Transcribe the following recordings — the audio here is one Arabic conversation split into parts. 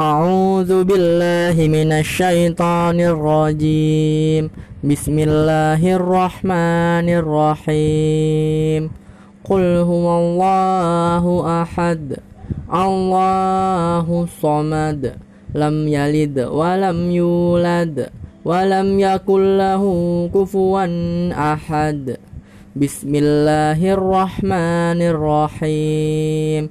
أعوذ بالله من الشيطان الرجيم. بسم الله الرحمن الرحيم. قل هو الله أحد. الله الصمد. لم يلد ولم يولد ولم يكن له كفوا أحد. بسم الله الرحمن الرحيم.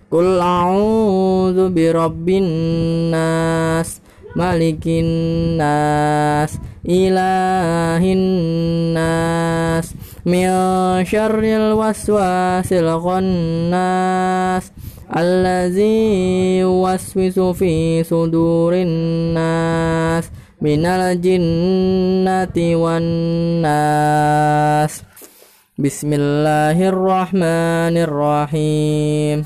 قل أعوذ برب الناس ملك الناس إله الناس من شر الوسواس الخناس الذي يوسوس في صدور الناس من الجنة والناس بسم الله الرحمن الرحيم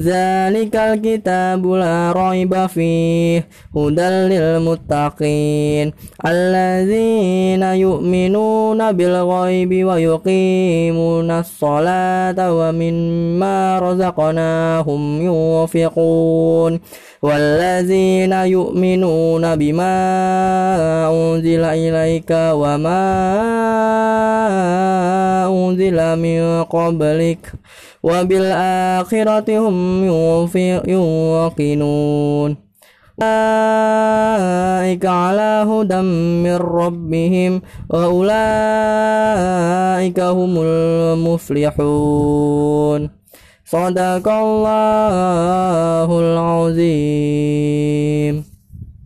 ذلك الكتاب لا ريب فيه هدى للمتقين. الذين يؤمنون بالغيب ويقيمون الصلاة ومما رزقناهم ينفقون. والذين يؤمنون بما أنزل إليك وما أنزل من قبلك وبالآخرة هم يوقنون. أولئك على هدى من ربهم وأولئك هم المفلحون. صدق الله العظيم.